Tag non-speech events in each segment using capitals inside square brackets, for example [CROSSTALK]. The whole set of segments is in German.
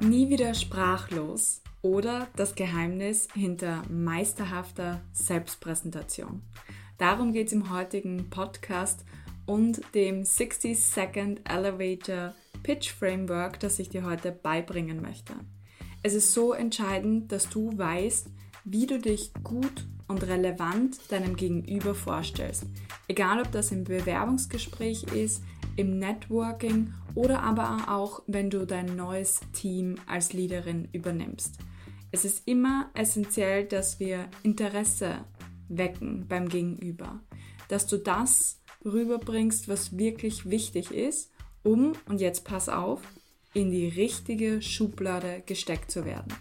Nie wieder sprachlos oder das Geheimnis hinter meisterhafter Selbstpräsentation. Darum geht es im heutigen Podcast und dem 60 Second Elevator Pitch Framework, das ich dir heute beibringen möchte. Es ist so entscheidend, dass du weißt, wie du dich gut und relevant deinem Gegenüber vorstellst. Egal, ob das im Bewerbungsgespräch ist, im Networking oder aber auch, wenn du dein neues Team als Leaderin übernimmst. Es ist immer essentiell, dass wir Interesse wecken beim Gegenüber, dass du das rüberbringst, was wirklich wichtig ist, um, und jetzt pass auf, in die richtige Schublade gesteckt zu werden.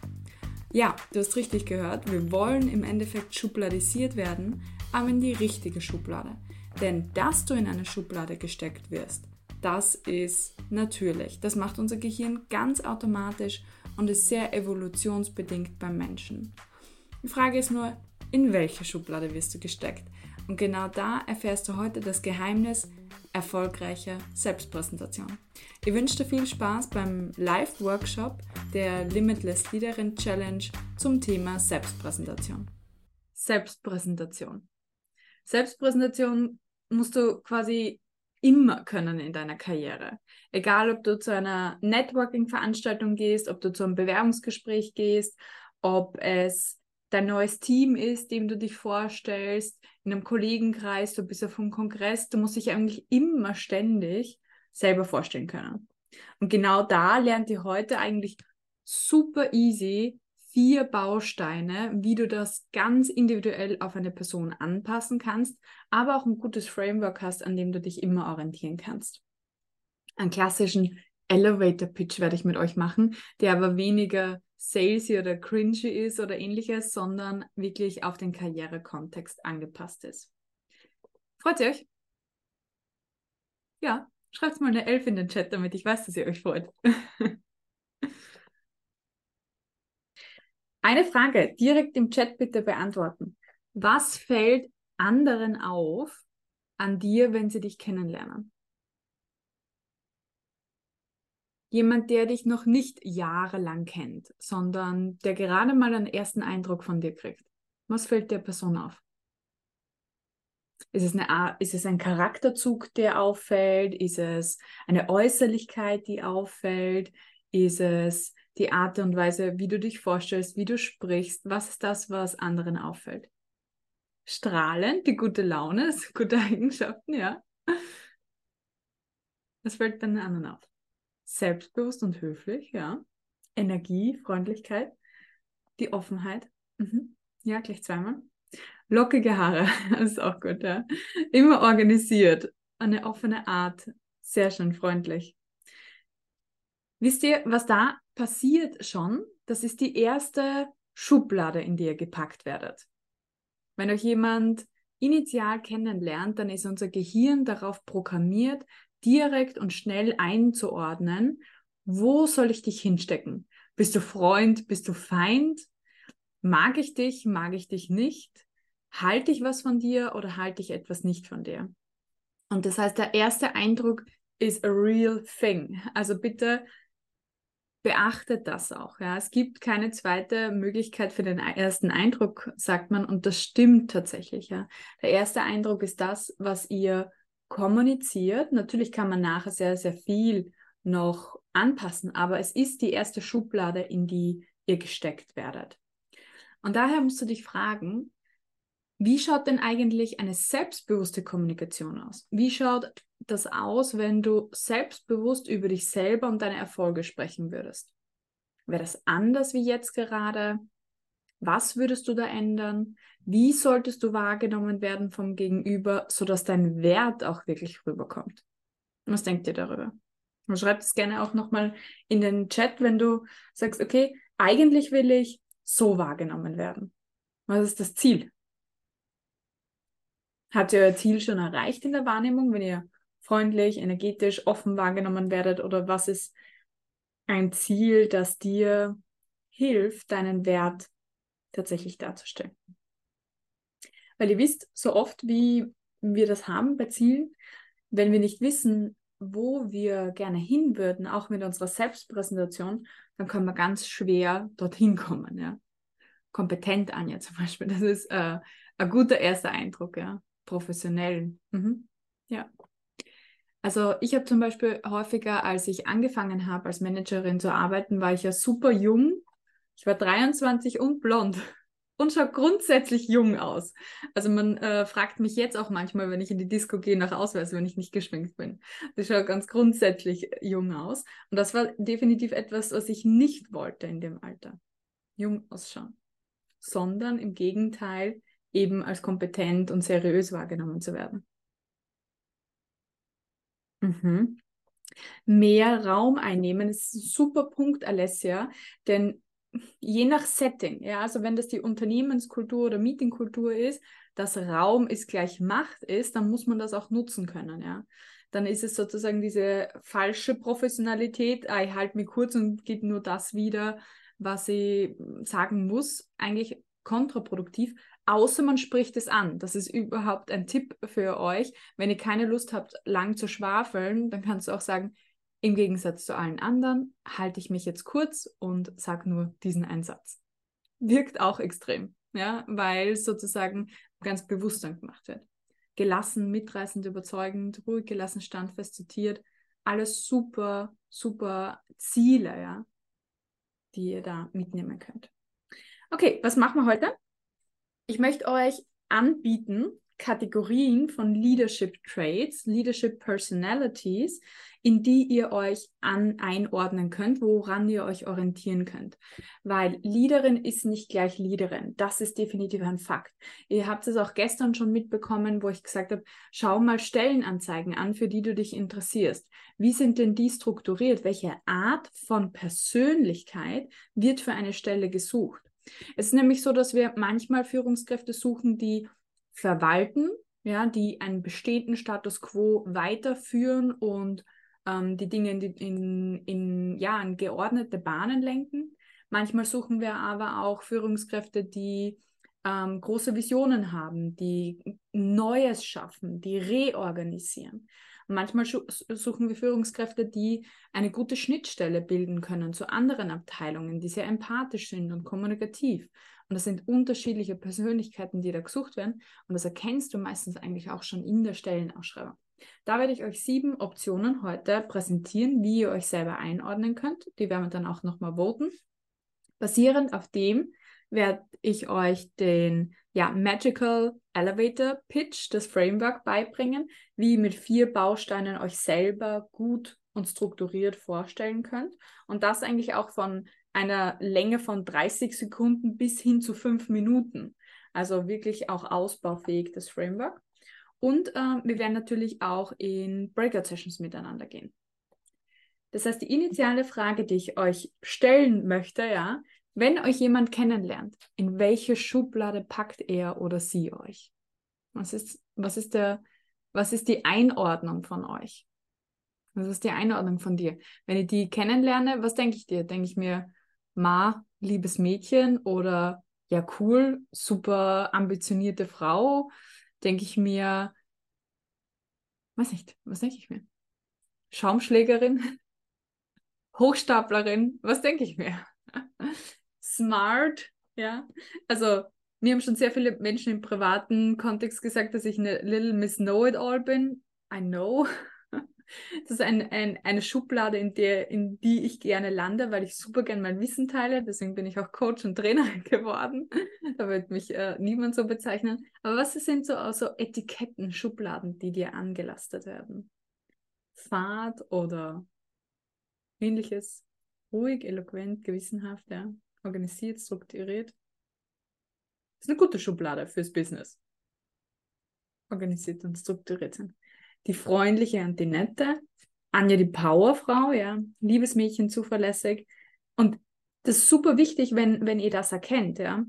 Ja, du hast richtig gehört, wir wollen im Endeffekt schubladisiert werden, aber in die richtige Schublade. Denn dass du in eine Schublade gesteckt wirst, das ist natürlich. Das macht unser Gehirn ganz automatisch und ist sehr evolutionsbedingt beim Menschen. Die Frage ist nur, in welche Schublade wirst du gesteckt? Und genau da erfährst du heute das Geheimnis erfolgreicher Selbstpräsentation. Ich wünsche dir viel Spaß beim Live-Workshop der Limitless Leaderin Challenge zum Thema Selbstpräsentation. Selbstpräsentation. Selbstpräsentation musst du quasi immer können in deiner Karriere. Egal, ob du zu einer Networking-Veranstaltung gehst, ob du zu einem Bewerbungsgespräch gehst, ob es dein neues Team ist, dem du dich vorstellst, in einem Kollegenkreis, du bist auf einem Kongress, du musst dich eigentlich immer ständig selber vorstellen können. Und genau da lernt ihr heute eigentlich super easy vier Bausteine, wie du das ganz individuell auf eine Person anpassen kannst, aber auch ein gutes Framework hast, an dem du dich immer orientieren kannst. Einen klassischen Elevator Pitch werde ich mit euch machen, der aber weniger salesy oder cringy ist oder ähnliches, sondern wirklich auf den Karrierekontext angepasst ist. Freut ihr euch? Ja, schreibt mal eine Elf in den Chat, damit ich weiß, dass ihr euch freut. [LAUGHS] eine Frage direkt im Chat bitte beantworten. Was fällt anderen auf an dir, wenn sie dich kennenlernen? jemand, der dich noch nicht jahrelang kennt, sondern der gerade mal einen ersten Eindruck von dir kriegt. Was fällt der Person auf? Ist es, eine, ist es ein Charakterzug, der auffällt? Ist es eine Äußerlichkeit, die auffällt? Ist es die Art und Weise, wie du dich vorstellst, wie du sprichst? Was ist das, was anderen auffällt? Strahlend, die gute Laune, [LAUGHS] gute Eigenschaften, ja. Das fällt bei den anderen auf selbstbewusst und höflich, ja. Energie, Freundlichkeit, die Offenheit. Mhm. Ja, gleich zweimal. Lockige Haare, [LAUGHS] das ist auch gut, ja. Immer organisiert, eine offene Art, sehr schön freundlich. Wisst ihr, was da passiert schon? Das ist die erste Schublade, in die ihr gepackt werdet. Wenn euch jemand initial kennenlernt, dann ist unser Gehirn darauf programmiert, direkt und schnell einzuordnen, wo soll ich dich hinstecken? Bist du Freund, bist du Feind? Mag ich dich, mag ich dich nicht? Halte ich was von dir oder halte ich etwas nicht von dir? Und das heißt, der erste Eindruck ist a real thing. Also bitte beachtet das auch. Ja. Es gibt keine zweite Möglichkeit für den ersten Eindruck, sagt man, und das stimmt tatsächlich. Ja. Der erste Eindruck ist das, was ihr kommuniziert. Natürlich kann man nachher sehr, sehr viel noch anpassen, aber es ist die erste Schublade, in die ihr gesteckt werdet. Und daher musst du dich fragen, wie schaut denn eigentlich eine selbstbewusste Kommunikation aus? Wie schaut das aus, wenn du selbstbewusst über dich selber und deine Erfolge sprechen würdest? Wäre das anders wie jetzt gerade? Was würdest du da ändern? Wie solltest du wahrgenommen werden vom Gegenüber, sodass dein Wert auch wirklich rüberkommt? Was denkt ihr darüber? Und schreibt es gerne auch nochmal in den Chat, wenn du sagst, okay, eigentlich will ich so wahrgenommen werden. Was ist das Ziel? Habt ihr euer Ziel schon erreicht in der Wahrnehmung, wenn ihr freundlich, energetisch, offen wahrgenommen werdet? Oder was ist ein Ziel, das dir hilft, deinen Wert tatsächlich darzustellen. Weil ihr wisst, so oft wie wir das haben bei Zielen, wenn wir nicht wissen, wo wir gerne hin würden, auch mit unserer Selbstpräsentation, dann können wir ganz schwer dorthin kommen. Ja? Kompetent, Anja zum Beispiel, das ist äh, ein guter erster Eindruck, ja. Professionell. Mhm. Ja. Also ich habe zum Beispiel häufiger, als ich angefangen habe, als Managerin zu arbeiten, war ich ja super jung. Ich war 23 und blond [LAUGHS] und schaue grundsätzlich jung aus. Also man äh, fragt mich jetzt auch manchmal, wenn ich in die Disco gehe, nach Ausweis, wenn ich nicht geschminkt bin. Ich schaue ganz grundsätzlich jung aus. Und das war definitiv etwas, was ich nicht wollte in dem Alter. Jung ausschauen. Sondern im Gegenteil eben als kompetent und seriös wahrgenommen zu werden. Mhm. Mehr Raum einnehmen ist ein super Punkt, Alessia, denn je nach Setting, ja, also wenn das die Unternehmenskultur oder Meetingkultur ist, dass Raum ist gleich Macht ist, dann muss man das auch nutzen können, ja. Dann ist es sozusagen diese falsche Professionalität, ah, ich halte mich kurz und gebe nur das wieder, was ich sagen muss, eigentlich kontraproduktiv, außer man spricht es an. Das ist überhaupt ein Tipp für euch. Wenn ihr keine Lust habt, lang zu schwafeln, dann kannst du auch sagen, im Gegensatz zu allen anderen halte ich mich jetzt kurz und sage nur diesen Einsatz. Wirkt auch extrem, ja, weil sozusagen ganz bewusst dann gemacht wird. Gelassen, mitreißend, überzeugend, ruhig, gelassen, standfest, zitiert. Alles super, super Ziele, ja, die ihr da mitnehmen könnt. Okay, was machen wir heute? Ich möchte euch anbieten, Kategorien von Leadership Traits, Leadership Personalities, in die ihr euch an, einordnen könnt, woran ihr euch orientieren könnt. Weil Leaderin ist nicht gleich Leaderin. Das ist definitiv ein Fakt. Ihr habt es auch gestern schon mitbekommen, wo ich gesagt habe, schau mal Stellenanzeigen an, für die du dich interessierst. Wie sind denn die strukturiert? Welche Art von Persönlichkeit wird für eine Stelle gesucht? Es ist nämlich so, dass wir manchmal Führungskräfte suchen, die verwalten, ja, die einen bestehenden Status quo weiterführen und ähm, die Dinge in, in, in, ja, in geordnete Bahnen lenken. Manchmal suchen wir aber auch Führungskräfte, die ähm, große Visionen haben, die Neues schaffen, die reorganisieren. Manchmal suchen wir Führungskräfte, die eine gute Schnittstelle bilden können zu anderen Abteilungen, die sehr empathisch sind und kommunikativ. Und das sind unterschiedliche Persönlichkeiten, die da gesucht werden. Und das erkennst du meistens eigentlich auch schon in der Stellenausschreibung. Da werde ich euch sieben Optionen heute präsentieren, wie ihr euch selber einordnen könnt. Die werden wir dann auch nochmal voten. Basierend auf dem werde ich euch den ja, Magical Elevator Pitch, das Framework beibringen, wie ihr mit vier Bausteinen euch selber gut und strukturiert vorstellen könnt. Und das eigentlich auch von einer Länge von 30 Sekunden bis hin zu fünf Minuten. Also wirklich auch ausbaufähig, das Framework. Und äh, wir werden natürlich auch in Breakout-Sessions miteinander gehen. Das heißt, die initiale Frage, die ich euch stellen möchte, ja, wenn euch jemand kennenlernt, in welche Schublade packt er oder sie euch? Was ist, was ist, der, was ist die Einordnung von euch? Was ist die Einordnung von dir? Wenn ich die kennenlerne, was denke ich dir? Denke ich mir, Ma, liebes Mädchen oder ja, cool, super ambitionierte Frau? Denke ich mir, weiß nicht, was denke ich mir? Schaumschlägerin? [LAUGHS] Hochstaplerin? Was denke ich mir? [LAUGHS] smart, ja. Also mir haben schon sehr viele Menschen im privaten Kontext gesagt, dass ich eine Little Miss Know-it-all bin. I know. [LAUGHS] Das ist ein, ein, eine Schublade, in, der, in die ich gerne lande, weil ich super gerne mein Wissen teile. Deswegen bin ich auch Coach und Trainerin [LAUGHS] geworden. Da wird mich äh, niemand so bezeichnen. Aber was sind so, so Etiketten, Schubladen, die dir angelastet werden? Fahrt oder ähnliches? Ruhig, eloquent, gewissenhaft, ja organisiert, strukturiert. Das ist eine gute Schublade fürs Business. Organisiert und strukturiert sind. Die freundliche und die nette. Anja die Powerfrau, ja. Liebes Mädchen, zuverlässig. Und das ist super wichtig, wenn, wenn ihr das erkennt, ja.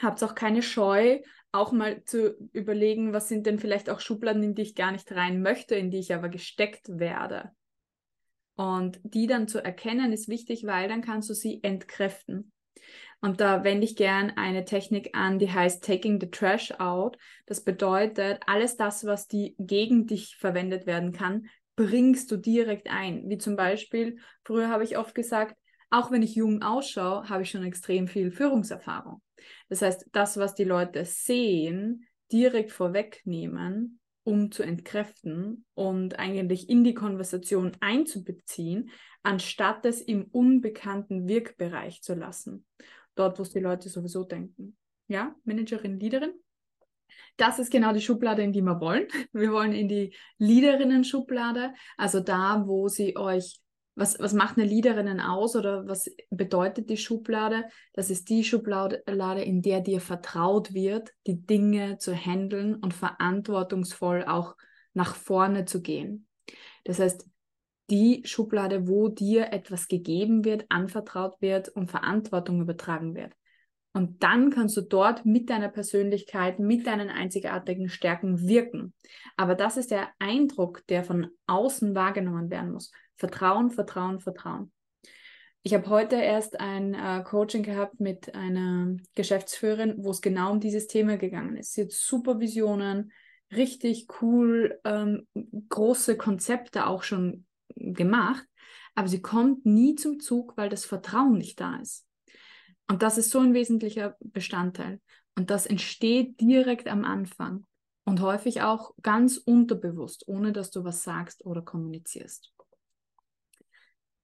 Habt auch keine Scheu, auch mal zu überlegen, was sind denn vielleicht auch Schubladen, in die ich gar nicht rein möchte, in die ich aber gesteckt werde. Und die dann zu erkennen, ist wichtig, weil dann kannst du sie entkräften. Und da wende ich gern eine Technik an, die heißt Taking the Trash Out. Das bedeutet, alles das, was die gegen dich verwendet werden kann, bringst du direkt ein. Wie zum Beispiel, früher habe ich oft gesagt, auch wenn ich jung ausschaue, habe ich schon extrem viel Führungserfahrung. Das heißt, das, was die Leute sehen, direkt vorwegnehmen, um zu entkräften und eigentlich in die Konversation einzubeziehen, anstatt es im unbekannten Wirkbereich zu lassen. Dort, wo es die Leute sowieso denken. Ja, Managerin, Leaderin? Das ist genau die Schublade, in die wir wollen. Wir wollen in die Leaderinnen-Schublade, also da, wo sie euch was, was macht eine Leaderin aus oder was bedeutet die Schublade? Das ist die Schublade, in der dir vertraut wird, die Dinge zu handeln und verantwortungsvoll auch nach vorne zu gehen. Das heißt, die Schublade, wo dir etwas gegeben wird, anvertraut wird und Verantwortung übertragen wird. Und dann kannst du dort mit deiner Persönlichkeit, mit deinen einzigartigen Stärken wirken. Aber das ist der Eindruck, der von außen wahrgenommen werden muss. Vertrauen, Vertrauen, Vertrauen. Ich habe heute erst ein äh, Coaching gehabt mit einer Geschäftsführerin, wo es genau um dieses Thema gegangen ist. Sie hat super Visionen, richtig cool, ähm, große Konzepte auch schon gemacht, aber sie kommt nie zum Zug, weil das Vertrauen nicht da ist. Und das ist so ein wesentlicher Bestandteil. Und das entsteht direkt am Anfang und häufig auch ganz unterbewusst, ohne dass du was sagst oder kommunizierst.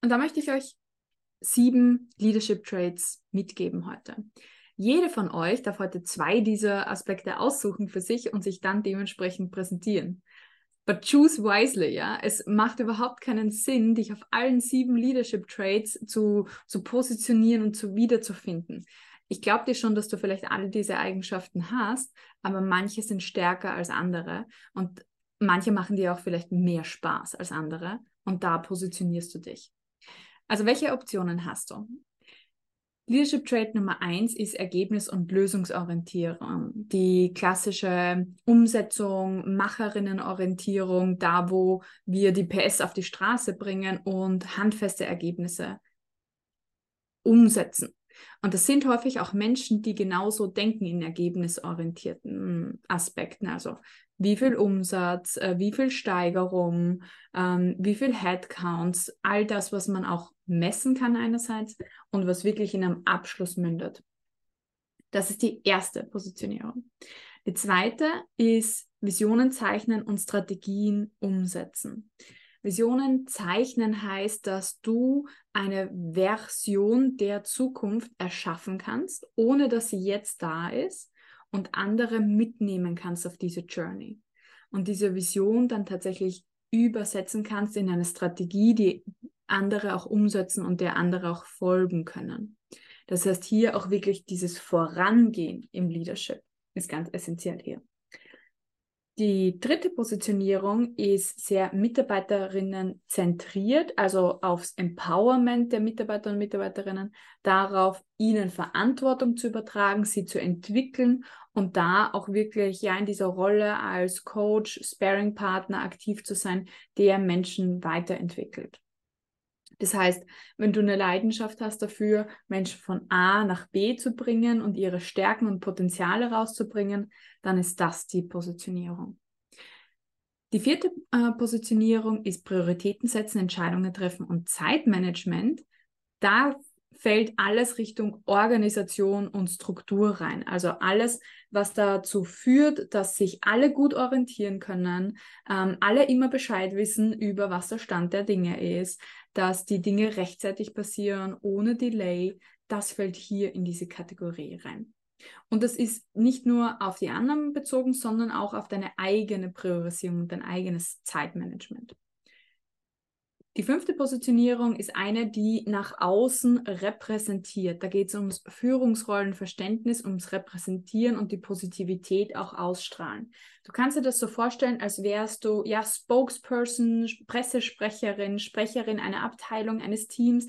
Und da möchte ich euch sieben Leadership Traits mitgeben heute. Jede von euch darf heute zwei dieser Aspekte aussuchen für sich und sich dann dementsprechend präsentieren. But choose wisely, ja. Es macht überhaupt keinen Sinn, dich auf allen sieben Leadership Traits zu, zu positionieren und zu wiederzufinden. Ich glaube dir schon, dass du vielleicht alle diese Eigenschaften hast, aber manche sind stärker als andere und manche machen dir auch vielleicht mehr Spaß als andere und da positionierst du dich. Also welche Optionen hast du? Leadership Trait Nummer eins ist Ergebnis- und Lösungsorientierung. Die klassische Umsetzung, Macherinnenorientierung, da wo wir die PS auf die Straße bringen und handfeste Ergebnisse umsetzen. Und das sind häufig auch Menschen, die genauso denken in ergebnisorientierten Aspekten. Also wie viel Umsatz, äh, wie viel Steigerung, ähm, wie viel Headcounts, all das, was man auch messen kann einerseits und was wirklich in einem Abschluss mündet. Das ist die erste Positionierung. Die zweite ist Visionen zeichnen und Strategien umsetzen. Visionen zeichnen heißt, dass du eine Version der Zukunft erschaffen kannst, ohne dass sie jetzt da ist und andere mitnehmen kannst auf diese Journey. Und diese Vision dann tatsächlich übersetzen kannst in eine Strategie, die andere auch umsetzen und der andere auch folgen können. Das heißt, hier auch wirklich dieses Vorangehen im Leadership ist ganz essentiell hier. Die dritte Positionierung ist sehr Mitarbeiterinnen zentriert, also aufs Empowerment der Mitarbeiter und Mitarbeiterinnen, darauf, ihnen Verantwortung zu übertragen, sie zu entwickeln und da auch wirklich ja in dieser Rolle als Coach, Sparing-Partner aktiv zu sein, der Menschen weiterentwickelt. Das heißt, wenn du eine Leidenschaft hast dafür, Menschen von A nach B zu bringen und ihre Stärken und Potenziale rauszubringen, dann ist das die Positionierung. Die vierte äh, Positionierung ist Prioritäten setzen, Entscheidungen treffen und Zeitmanagement. Da fällt alles Richtung Organisation und Struktur rein. Also alles, was dazu führt, dass sich alle gut orientieren können, ähm, alle immer Bescheid wissen über was der Stand der Dinge ist, dass die Dinge rechtzeitig passieren, ohne Delay. Das fällt hier in diese Kategorie rein. Und das ist nicht nur auf die anderen bezogen, sondern auch auf deine eigene Priorisierung dein eigenes Zeitmanagement. Die fünfte Positionierung ist eine, die nach außen repräsentiert. Da geht es ums Führungsrollenverständnis, ums Repräsentieren und die Positivität auch ausstrahlen. Du kannst dir das so vorstellen, als wärst du ja Spokesperson, Pressesprecherin, Sprecherin einer Abteilung, eines Teams,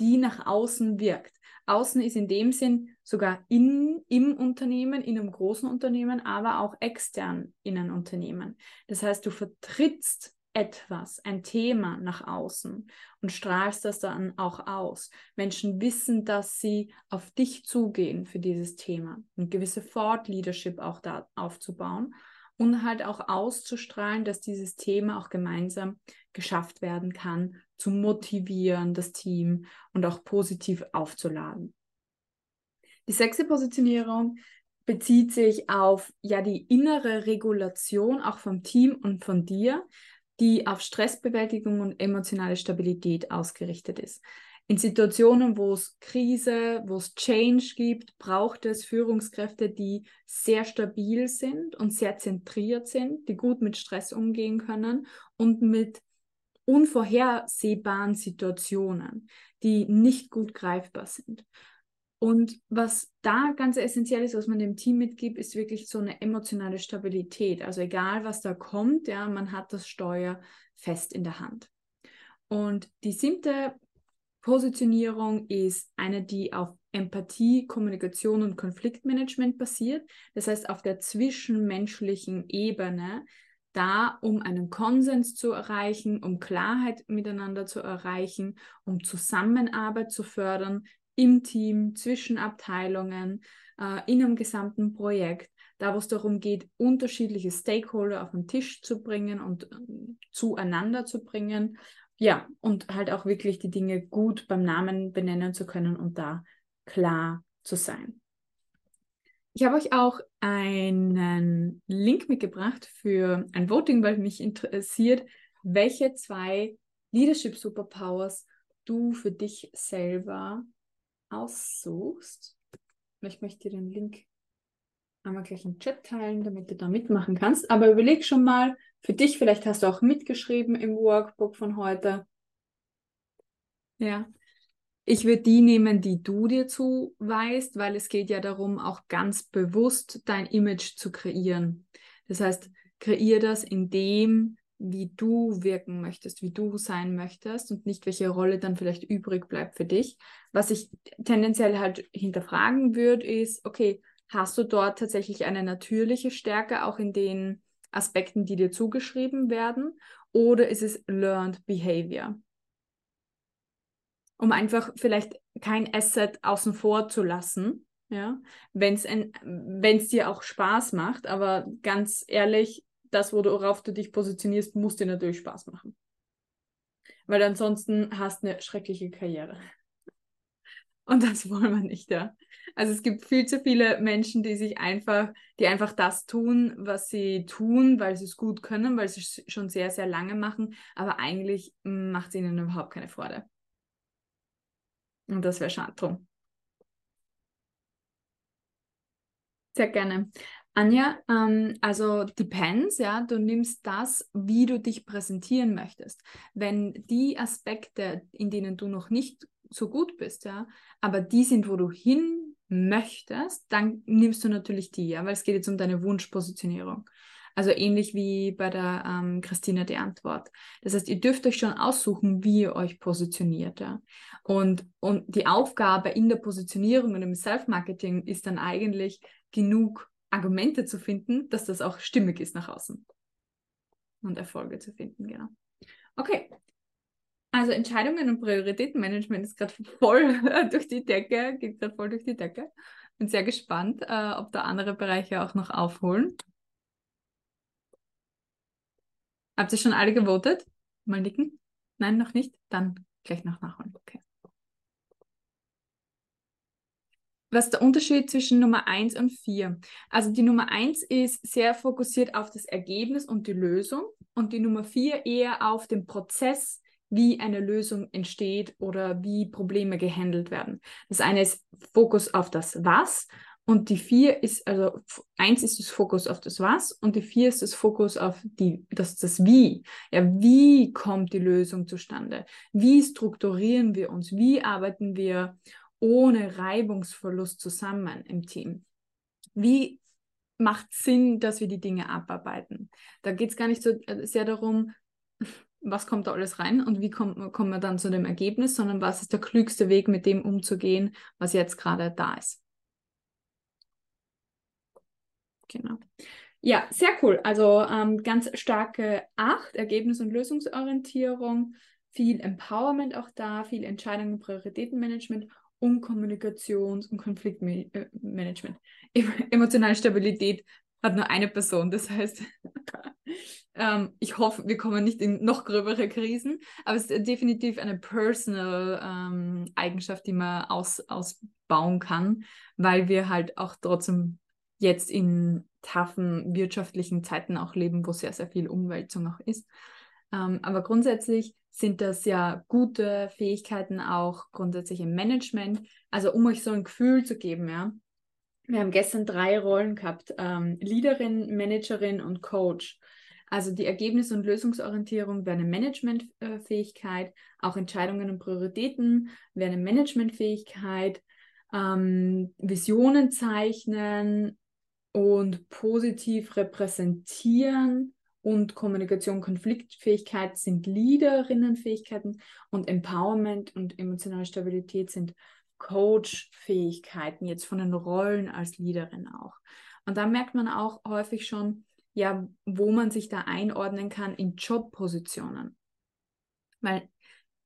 die nach außen wirkt. Außen ist in dem Sinn sogar in, im Unternehmen, in einem großen Unternehmen, aber auch extern in einem Unternehmen. Das heißt, du vertrittst etwas, ein Thema nach außen und strahlst das dann auch aus. Menschen wissen, dass sie auf dich zugehen für dieses Thema, eine gewisse Thought Leadership auch da aufzubauen und halt auch auszustrahlen, dass dieses Thema auch gemeinsam geschafft werden kann, zu motivieren, das Team und auch positiv aufzuladen. Die sexy Positionierung bezieht sich auf ja die innere Regulation auch vom Team und von dir, die auf Stressbewältigung und emotionale Stabilität ausgerichtet ist. In Situationen, wo es Krise, wo es Change gibt, braucht es Führungskräfte, die sehr stabil sind und sehr zentriert sind, die gut mit Stress umgehen können und mit unvorhersehbaren Situationen, die nicht gut greifbar sind. Und was da ganz essentiell ist, was man dem Team mitgibt, ist wirklich so eine emotionale Stabilität. Also egal, was da kommt, ja, man hat das Steuer fest in der Hand. Und die siebte Positionierung ist eine, die auf Empathie, Kommunikation und Konfliktmanagement basiert. Das heißt, auf der zwischenmenschlichen Ebene, da um einen Konsens zu erreichen, um Klarheit miteinander zu erreichen, um Zusammenarbeit zu fördern im Team, zwischen Abteilungen, äh, in einem gesamten Projekt, da wo es darum geht, unterschiedliche Stakeholder auf den Tisch zu bringen und äh, zueinander zu bringen ja, und halt auch wirklich die Dinge gut beim Namen benennen zu können und da klar zu sein. Ich habe euch auch einen Link mitgebracht für ein Voting, weil mich interessiert, welche zwei Leadership Superpowers du für dich selber aussuchst. Ich möchte dir den Link einmal gleich im Chat teilen, damit du da mitmachen kannst. Aber überleg schon mal für dich, vielleicht hast du auch mitgeschrieben im Workbook von heute. Ja. Ich würde die nehmen, die du dir zuweist, weil es geht ja darum, auch ganz bewusst dein Image zu kreieren. Das heißt, kreier das in dem, wie du wirken möchtest, wie du sein möchtest und nicht welche Rolle dann vielleicht übrig bleibt für dich. Was ich tendenziell halt hinterfragen würde, ist, okay, Hast du dort tatsächlich eine natürliche Stärke auch in den Aspekten, die dir zugeschrieben werden? Oder ist es Learned Behavior? Um einfach vielleicht kein Asset außen vor zu lassen, ja, wenn es dir auch Spaß macht, aber ganz ehrlich, das, worauf du dich positionierst, muss dir natürlich Spaß machen. Weil ansonsten hast du eine schreckliche Karriere. Und das wollen wir nicht, ja. Also es gibt viel zu viele Menschen, die sich einfach, die einfach das tun, was sie tun, weil sie es gut können, weil sie es schon sehr, sehr lange machen, aber eigentlich macht es ihnen überhaupt keine Freude. Und das wäre schade drum. Sehr gerne. Anja, ähm, also depends, ja, du nimmst das, wie du dich präsentieren möchtest. Wenn die Aspekte, in denen du noch nicht so gut bist, ja, aber die sind, wo du hin möchtest, dann nimmst du natürlich die, ja, weil es geht jetzt um deine Wunschpositionierung. Also ähnlich wie bei der ähm, Christina die Antwort. Das heißt, ihr dürft euch schon aussuchen, wie ihr euch positioniert. Ja? Und, und die Aufgabe in der Positionierung und im Self-Marketing ist dann eigentlich genug Argumente zu finden, dass das auch stimmig ist nach außen. Und Erfolge zu finden, genau. Okay, also Entscheidungen und Prioritätenmanagement ist gerade voll [LAUGHS] durch die Decke, geht gerade voll durch die Decke. Bin sehr gespannt, äh, ob da andere Bereiche auch noch aufholen. Habt ihr schon alle gewotet? Mal nicken? Nein, noch nicht? Dann gleich noch nachholen. Okay. Was ist der Unterschied zwischen Nummer 1 und 4? Also die Nummer 1 ist sehr fokussiert auf das Ergebnis und die Lösung und die Nummer 4 eher auf den Prozess, wie eine Lösung entsteht oder wie Probleme gehandelt werden. Das eine ist Fokus auf das Was und die vier ist, also eins ist das Fokus auf das Was und die vier ist das Fokus auf die, das, das Wie. Ja, wie kommt die Lösung zustande? Wie strukturieren wir uns? Wie arbeiten wir ohne Reibungsverlust zusammen im Team? Wie macht Sinn, dass wir die Dinge abarbeiten? Da geht es gar nicht so äh, sehr darum, was kommt da alles rein und wie kommt, kommen wir dann zu dem Ergebnis, sondern was ist der klügste Weg, mit dem umzugehen, was jetzt gerade da ist. Genau. Ja, sehr cool. Also ähm, ganz starke Acht, Ergebnis- und Lösungsorientierung, viel Empowerment auch da, viel Entscheidungen und Prioritätenmanagement und Kommunikations- und Konfliktmanagement. Emotionale Stabilität hat nur eine Person. Das heißt, [LAUGHS] ähm, ich hoffe, wir kommen nicht in noch gröbere Krisen, aber es ist definitiv eine personal ähm, Eigenschaft, die man aus, ausbauen kann, weil wir halt auch trotzdem jetzt in taffen wirtschaftlichen Zeiten auch leben, wo sehr, sehr viel Umwälzung auch ist. Ähm, aber grundsätzlich sind das ja gute Fähigkeiten auch grundsätzlich im Management. Also um euch so ein Gefühl zu geben, ja. Wir haben gestern drei Rollen gehabt, ähm, Leaderin, Managerin und Coach. Also die Ergebnis- und Lösungsorientierung wäre eine Managementfähigkeit, auch Entscheidungen und Prioritäten wäre eine Managementfähigkeit, ähm, Visionen zeichnen und positiv repräsentieren und Kommunikation, Konfliktfähigkeit sind Leaderinnenfähigkeiten und Empowerment und emotionale Stabilität sind Coach-Fähigkeiten, jetzt von den Rollen als Leaderin auch. Und da merkt man auch häufig schon, ja, wo man sich da einordnen kann in Jobpositionen. Weil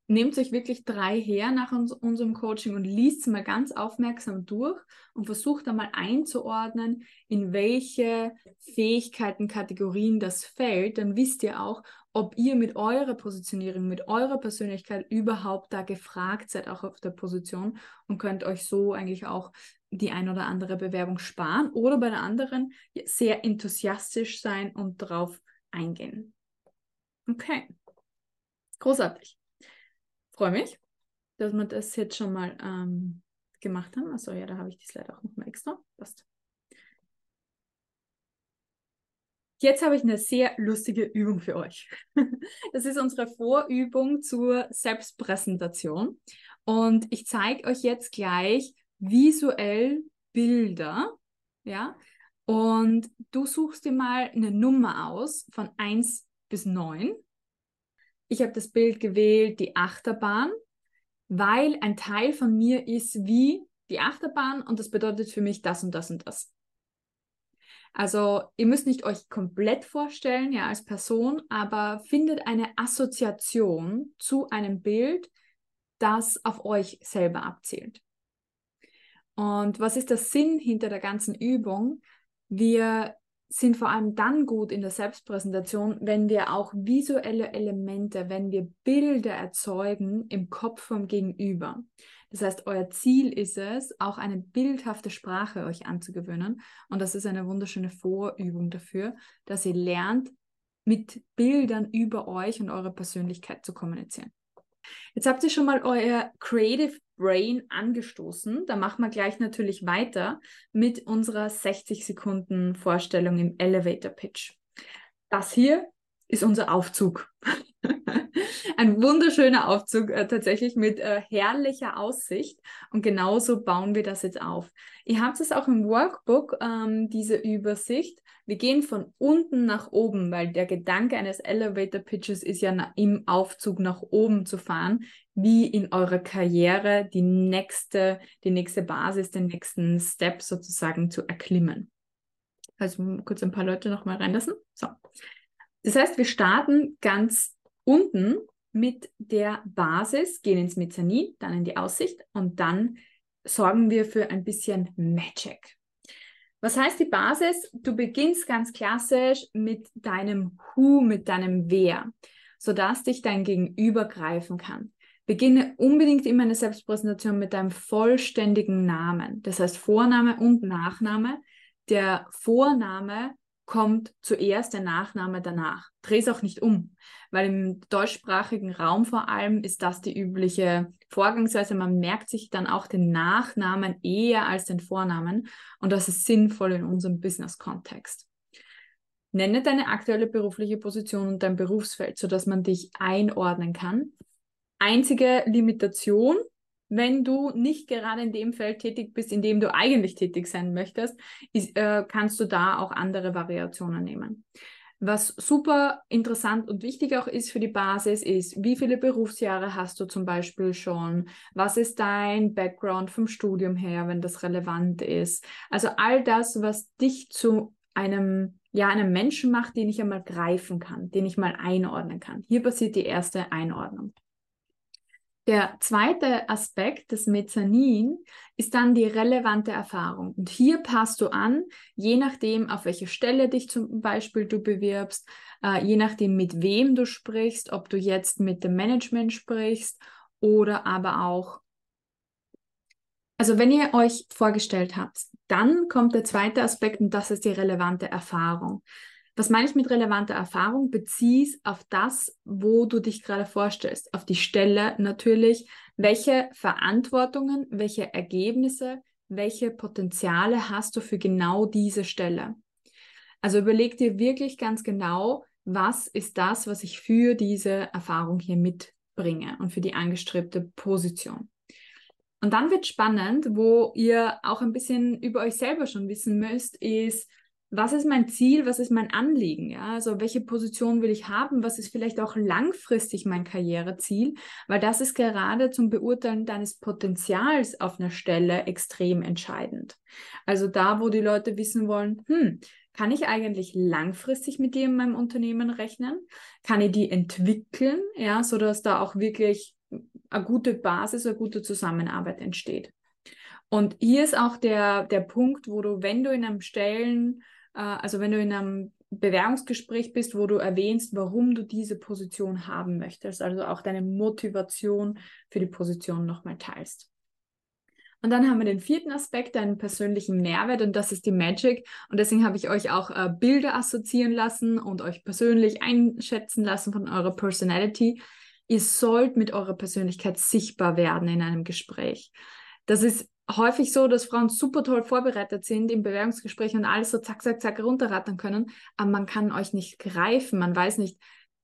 nehmt euch wirklich drei her nach uns, unserem Coaching und liest mal ganz aufmerksam durch und versucht einmal einzuordnen, in welche Fähigkeiten, Kategorien das fällt. Dann wisst ihr auch, ob ihr mit eurer Positionierung, mit eurer Persönlichkeit überhaupt da gefragt seid, auch auf der Position und könnt euch so eigentlich auch die ein oder andere Bewerbung sparen oder bei der anderen sehr enthusiastisch sein und drauf eingehen. Okay, großartig freue mich, dass wir das jetzt schon mal ähm, gemacht haben. Also ja, da habe ich die Slide auch nochmal extra. Passt. Jetzt habe ich eine sehr lustige Übung für euch. [LAUGHS] Das ist unsere Vorübung zur Selbstpräsentation. Und ich zeige euch jetzt gleich visuell Bilder. Ja. Und du suchst dir mal eine Nummer aus von 1 bis 9 ich habe das Bild gewählt, die Achterbahn, weil ein Teil von mir ist wie die Achterbahn und das bedeutet für mich das und das und das. Also ihr müsst nicht euch komplett vorstellen, ja, als Person, aber findet eine Assoziation zu einem Bild, das auf euch selber abzielt. Und was ist der Sinn hinter der ganzen Übung? Wir sind vor allem dann gut in der Selbstpräsentation, wenn wir auch visuelle Elemente, wenn wir Bilder erzeugen im Kopf vom Gegenüber. Das heißt, euer Ziel ist es, auch eine bildhafte Sprache euch anzugewöhnen. Und das ist eine wunderschöne Vorübung dafür, dass ihr lernt, mit Bildern über euch und eure Persönlichkeit zu kommunizieren. Jetzt habt ihr schon mal euer Creative Brain angestoßen. Da machen wir gleich natürlich weiter mit unserer 60 Sekunden Vorstellung im Elevator Pitch. Das hier ist unser Aufzug. [LAUGHS] Ein wunderschöner Aufzug, äh, tatsächlich mit äh, herrlicher Aussicht. Und genauso bauen wir das jetzt auf. Ihr habt es auch im Workbook, ähm, diese Übersicht. Wir gehen von unten nach oben, weil der Gedanke eines Elevator Pitches ist ja im Aufzug nach oben zu fahren, wie in eurer Karriere die nächste, die nächste Basis, den nächsten Step sozusagen zu erklimmen. Also kurz ein paar Leute noch mal reinlassen. So. Das heißt, wir starten ganz unten mit der Basis, gehen ins Mezzanin, dann in die Aussicht und dann sorgen wir für ein bisschen Magic. Was heißt die Basis? Du beginnst ganz klassisch mit deinem Who, mit deinem Wer, sodass dich dein Gegenüber greifen kann. Beginne unbedingt immer eine Selbstpräsentation mit deinem vollständigen Namen. Das heißt Vorname und Nachname. Der Vorname kommt zuerst der Nachname danach. Dreh es auch nicht um, weil im deutschsprachigen Raum vor allem ist das die übliche Vorgangsweise. Man merkt sich dann auch den Nachnamen eher als den Vornamen und das ist sinnvoll in unserem Business-Kontext. Nenne deine aktuelle berufliche Position und dein Berufsfeld, sodass man dich einordnen kann. Einzige Limitation wenn du nicht gerade in dem Feld tätig bist, in dem du eigentlich tätig sein möchtest, ist, äh, kannst du da auch andere Variationen nehmen. Was super interessant und wichtig auch ist für die Basis, ist, wie viele Berufsjahre hast du zum Beispiel schon? Was ist dein Background vom Studium her, wenn das relevant ist? Also all das, was dich zu einem, ja, einem Menschen macht, den ich einmal greifen kann, den ich mal einordnen kann. Hier passiert die erste Einordnung. Der zweite Aspekt des Mezzanin ist dann die relevante Erfahrung. Und hier passt du an, je nachdem, auf welche Stelle dich zum Beispiel du bewirbst, äh, je nachdem, mit wem du sprichst, ob du jetzt mit dem Management sprichst oder aber auch, also wenn ihr euch vorgestellt habt, dann kommt der zweite Aspekt und das ist die relevante Erfahrung. Was meine ich mit relevanter Erfahrung? Beziehst auf das, wo du dich gerade vorstellst, auf die Stelle natürlich, welche Verantwortungen, welche Ergebnisse, welche Potenziale hast du für genau diese Stelle. Also überleg dir wirklich ganz genau, was ist das, was ich für diese Erfahrung hier mitbringe und für die angestrebte Position. Und dann wird spannend, wo ihr auch ein bisschen über euch selber schon wissen müsst, ist, was ist mein Ziel, was ist mein Anliegen, ja? Also welche Position will ich haben, was ist vielleicht auch langfristig mein Karriereziel, weil das ist gerade zum Beurteilen deines Potenzials auf einer Stelle extrem entscheidend. Also da, wo die Leute wissen wollen, hm, kann ich eigentlich langfristig mit dir in meinem Unternehmen rechnen? Kann ich die entwickeln, ja, sodass da auch wirklich eine gute Basis, eine gute Zusammenarbeit entsteht? Und hier ist auch der, der Punkt, wo du, wenn du in einem Stellen, also wenn du in einem Bewerbungsgespräch bist, wo du erwähnst, warum du diese Position haben möchtest, also auch deine Motivation für die Position nochmal teilst. Und dann haben wir den vierten Aspekt, deinen persönlichen Mehrwert und das ist die Magic. Und deswegen habe ich euch auch äh, Bilder assoziieren lassen und euch persönlich einschätzen lassen von eurer Personality. Ihr sollt mit eurer Persönlichkeit sichtbar werden in einem Gespräch. Das ist häufig so, dass Frauen super toll vorbereitet sind im Bewerbungsgespräch und alles so zack, zack, zack runterrattern können, aber man kann euch nicht greifen. Man weiß nicht,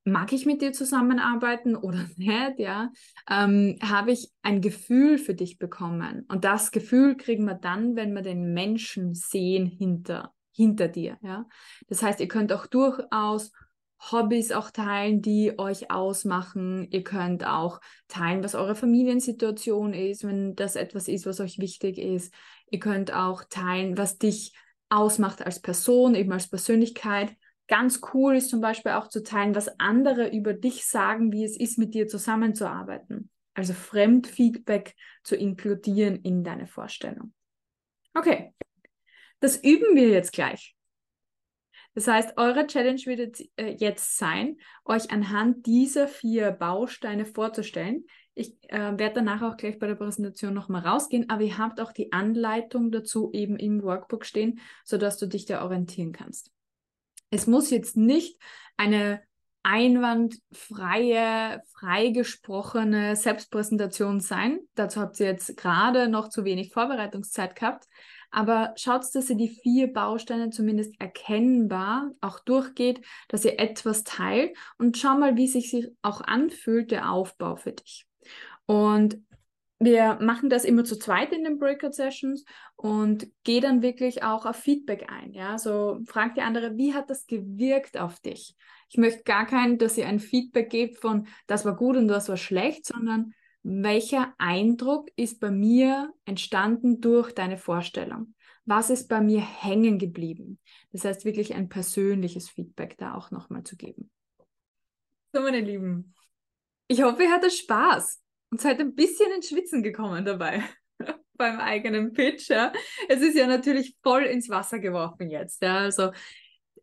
mag ich mit dir zusammenarbeiten oder [LAUGHS] nicht, ja, ähm, habe ich ein Gefühl für dich bekommen. Und das Gefühl kriegen wir dann, wenn wir den Menschen sehen hinter, hinter dir, ja. Das heißt, ihr könnt auch durchaus Hobbys auch teilen, die euch ausmachen. Ihr könnt auch teilen, was eure Familiensituation ist, wenn das etwas ist, was euch wichtig ist. Ihr könnt auch teilen, was dich ausmacht als Person, eben als Persönlichkeit. Ganz cool ist zum Beispiel auch zu teilen, was andere über dich sagen, wie es ist, mit dir zusammenzuarbeiten. Also Fremdfeedback zu inkludieren in deine Vorstellung. Okay, das üben wir jetzt gleich. Das heißt, eure Challenge wird äh, jetzt sein, euch anhand dieser vier Bausteine vorzustellen. Ich äh, werde danach auch gleich bei der Präsentation nochmal rausgehen, aber ihr habt auch die Anleitung dazu eben im Workbook stehen, sodass du dich da orientieren kannst. Es muss jetzt nicht eine einwandfreie, freigesprochene Selbstpräsentation sein. Dazu habt ihr jetzt gerade noch zu wenig Vorbereitungszeit gehabt. Aber schaut, dass ihr die vier Bausteine zumindest erkennbar auch durchgeht, dass ihr etwas teilt und schau mal, wie sich, auch anfühlt, der Aufbau für dich. Und wir machen das immer zu zweit in den Breakout Sessions und gehe dann wirklich auch auf Feedback ein. Ja, so fragt die andere, wie hat das gewirkt auf dich? Ich möchte gar kein, dass ihr ein Feedback gebt von, das war gut und das war schlecht, sondern welcher Eindruck ist bei mir entstanden durch deine Vorstellung? Was ist bei mir hängen geblieben? Das heißt, wirklich ein persönliches Feedback da auch nochmal zu geben. So, meine Lieben, ich hoffe, ihr hattet Spaß und seid ein bisschen ins Schwitzen gekommen dabei [LAUGHS] beim eigenen Pitch. Ja. Es ist ja natürlich voll ins Wasser geworfen jetzt. Ja. Also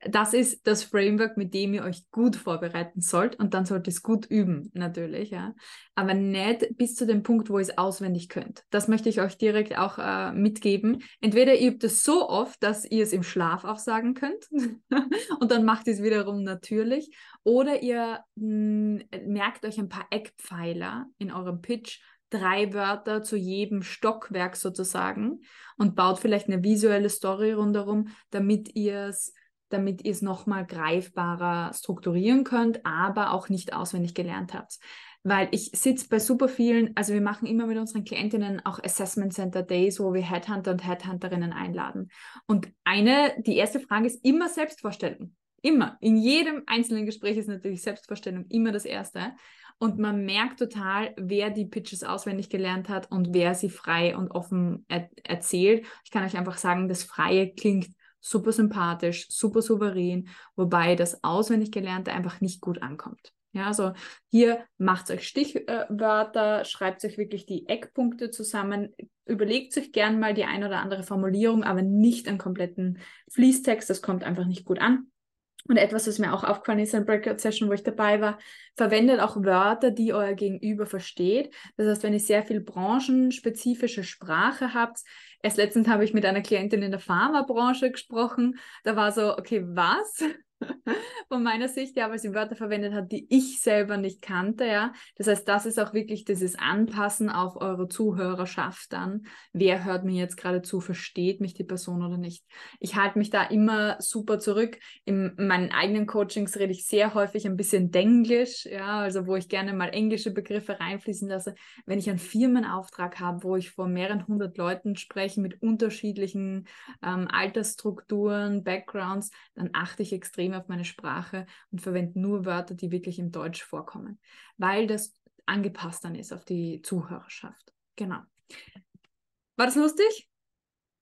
das ist das Framework, mit dem ihr euch gut vorbereiten sollt und dann sollt ihr es gut üben, natürlich, ja. Aber nicht bis zu dem Punkt, wo ihr es auswendig könnt. Das möchte ich euch direkt auch äh, mitgeben. Entweder ihr übt es so oft, dass ihr es im Schlaf aufsagen könnt [LAUGHS] und dann macht ihr es wiederum natürlich. Oder ihr mh, hm, merkt euch ein paar Eckpfeiler in eurem Pitch, drei Wörter zu jedem Stockwerk sozusagen und baut vielleicht eine visuelle Story rundherum, damit ihr es damit ihr es nochmal greifbarer strukturieren könnt, aber auch nicht auswendig gelernt habt. Weil ich sitze bei super vielen, also wir machen immer mit unseren Klientinnen auch Assessment Center Days, wo wir Headhunter und Headhunterinnen einladen. Und eine, die erste Frage ist immer Selbstvorstellung. Immer. In jedem einzelnen Gespräch ist natürlich Selbstvorstellung immer das Erste. Und man merkt total, wer die Pitches auswendig gelernt hat und wer sie frei und offen er erzählt. Ich kann euch einfach sagen, das Freie klingt super sympathisch, super souverän, wobei das auswendig Gelernte einfach nicht gut ankommt. Ja, also hier macht euch Stichwörter, schreibt euch wirklich die Eckpunkte zusammen, überlegt euch gern mal die ein oder andere Formulierung, aber nicht einen kompletten Fließtext, das kommt einfach nicht gut an. Und etwas, was mir auch aufgefallen ist in der Breakout-Session, wo ich dabei war, verwendet auch Wörter, die euer Gegenüber versteht. Das heißt, wenn ihr sehr viel branchenspezifische Sprache habt, erst letztens habe ich mit einer Klientin in der Pharmabranche gesprochen, da war so, okay, was? Von meiner Sicht, ja, weil sie Wörter verwendet hat, die ich selber nicht kannte, ja. Das heißt, das ist auch wirklich dieses Anpassen auf eure Zuhörerschaft dann. Wer hört mir jetzt gerade zu, versteht mich die Person oder nicht? Ich halte mich da immer super zurück. In meinen eigenen Coachings rede ich sehr häufig ein bisschen Denglisch, ja, also wo ich gerne mal englische Begriffe reinfließen lasse. Wenn ich einen Firmenauftrag habe, wo ich vor mehreren hundert Leuten spreche mit unterschiedlichen ähm, Altersstrukturen, Backgrounds, dann achte ich extrem auf meine Sprache und verwende nur Wörter, die wirklich im Deutsch vorkommen, weil das angepasst dann ist auf die Zuhörerschaft. Genau. War das lustig?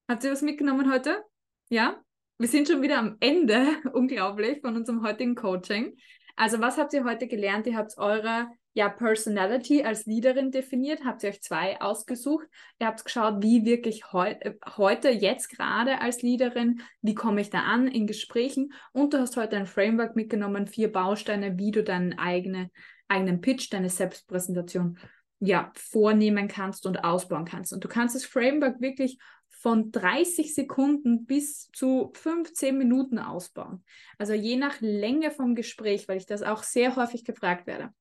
Habt ihr was mitgenommen heute? Ja? Wir sind schon wieder am Ende, [LAUGHS] unglaublich, von unserem heutigen Coaching. Also, was habt ihr heute gelernt? Ihr habt eure ja, Personality als Leaderin definiert, habt ihr euch zwei ausgesucht. Ihr habt geschaut, wie wirklich heu äh, heute, jetzt gerade als Leaderin, wie komme ich da an in Gesprächen. Und du hast heute ein Framework mitgenommen, vier Bausteine, wie du deinen eigene, eigenen Pitch, deine Selbstpräsentation ja, vornehmen kannst und ausbauen kannst. Und du kannst das Framework wirklich von 30 Sekunden bis zu 15 Minuten ausbauen. Also je nach Länge vom Gespräch, weil ich das auch sehr häufig gefragt werde.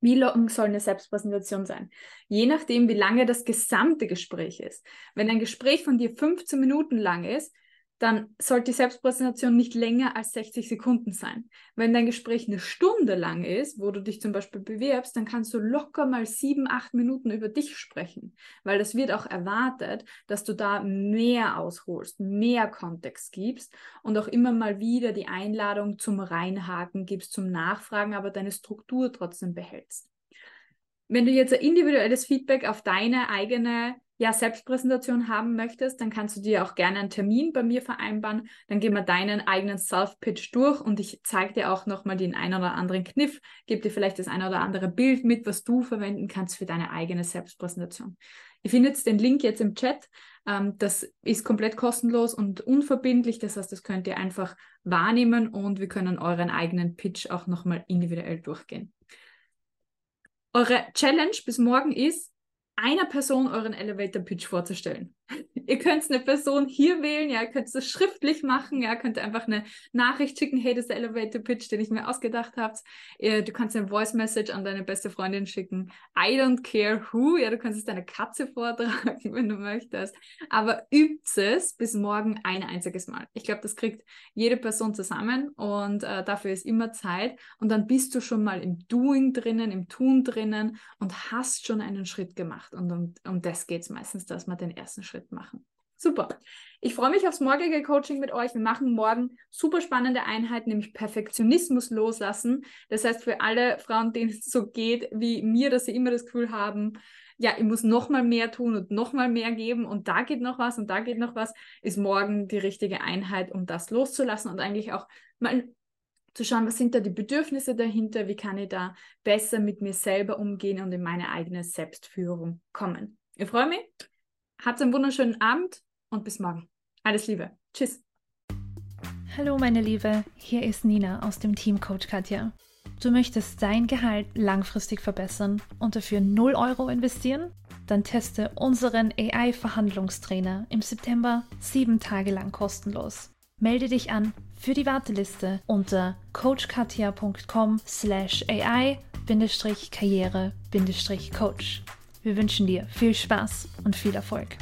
Wie lang soll eine Selbstpräsentation sein? Je nachdem, wie lange das gesamte Gespräch ist. Wenn ein Gespräch von dir 15 Minuten lang ist, dann sollte die Selbstpräsentation nicht länger als 60 Sekunden sein. Wenn dein Gespräch eine Stunde lang ist, wo du dich zum Beispiel bewirbst, dann kannst du locker mal sieben, acht Minuten über dich sprechen, weil das wird auch erwartet, dass du da mehr ausholst, mehr Kontext gibst und auch immer mal wieder die Einladung zum Reinhaken gibst, zum Nachfragen, aber deine Struktur trotzdem behältst. Wenn du jetzt ein individuelles Feedback auf deine eigene ja, Selbstpräsentation haben möchtest, dann kannst du dir auch gerne einen Termin bei mir vereinbaren. Dann gehen wir deinen eigenen Self-Pitch durch und ich zeige dir auch nochmal den einen oder anderen Kniff, gebe dir vielleicht das eine oder andere Bild mit, was du verwenden kannst für deine eigene Selbstpräsentation. Ihr findet den Link jetzt im Chat. Ähm, das ist komplett kostenlos und unverbindlich. Das heißt, das könnt ihr einfach wahrnehmen und wir können euren eigenen Pitch auch nochmal individuell durchgehen. Eure Challenge bis morgen ist, einer Person euren Elevator Pitch vorzustellen. [LAUGHS] ihr könnt eine Person hier wählen, ja, ihr könnt es schriftlich machen, ja, könnt einfach eine Nachricht schicken, hey, das ist der Elevator Pitch, den ich mir ausgedacht habe. Du kannst eine Voice Message an deine beste Freundin schicken. I don't care who, ja, du kannst es deiner Katze vortragen, [LAUGHS] wenn du möchtest. Aber übt es bis morgen ein einziges Mal. Ich glaube, das kriegt jede Person zusammen und äh, dafür ist immer Zeit. Und dann bist du schon mal im Doing drinnen, im Tun drinnen und hast schon einen Schritt gemacht. Und um, um das geht es meistens, dass man den ersten Schritt Schritt machen. Super. Ich freue mich aufs morgige Coaching mit euch. Wir machen morgen super spannende Einheit, nämlich Perfektionismus loslassen. Das heißt, für alle Frauen, denen es so geht wie mir, dass sie immer das Gefühl haben, ja, ich muss noch mal mehr tun und noch mal mehr geben und da geht noch was und da geht noch was, ist morgen die richtige Einheit, um das loszulassen und eigentlich auch mal zu schauen, was sind da die Bedürfnisse dahinter, wie kann ich da besser mit mir selber umgehen und in meine eigene Selbstführung kommen. Ich freue mich. Habt einen wunderschönen Abend und bis morgen. Alles Liebe. Tschüss. Hallo meine Liebe, hier ist Nina aus dem Team Coach Katja. Du möchtest dein Gehalt langfristig verbessern und dafür 0 Euro investieren? Dann teste unseren AI-Verhandlungstrainer im September sieben Tage lang kostenlos. Melde dich an für die Warteliste unter coachkatja.com slash AI-karriere-coach. Wir wünschen dir viel Spaß und viel Erfolg.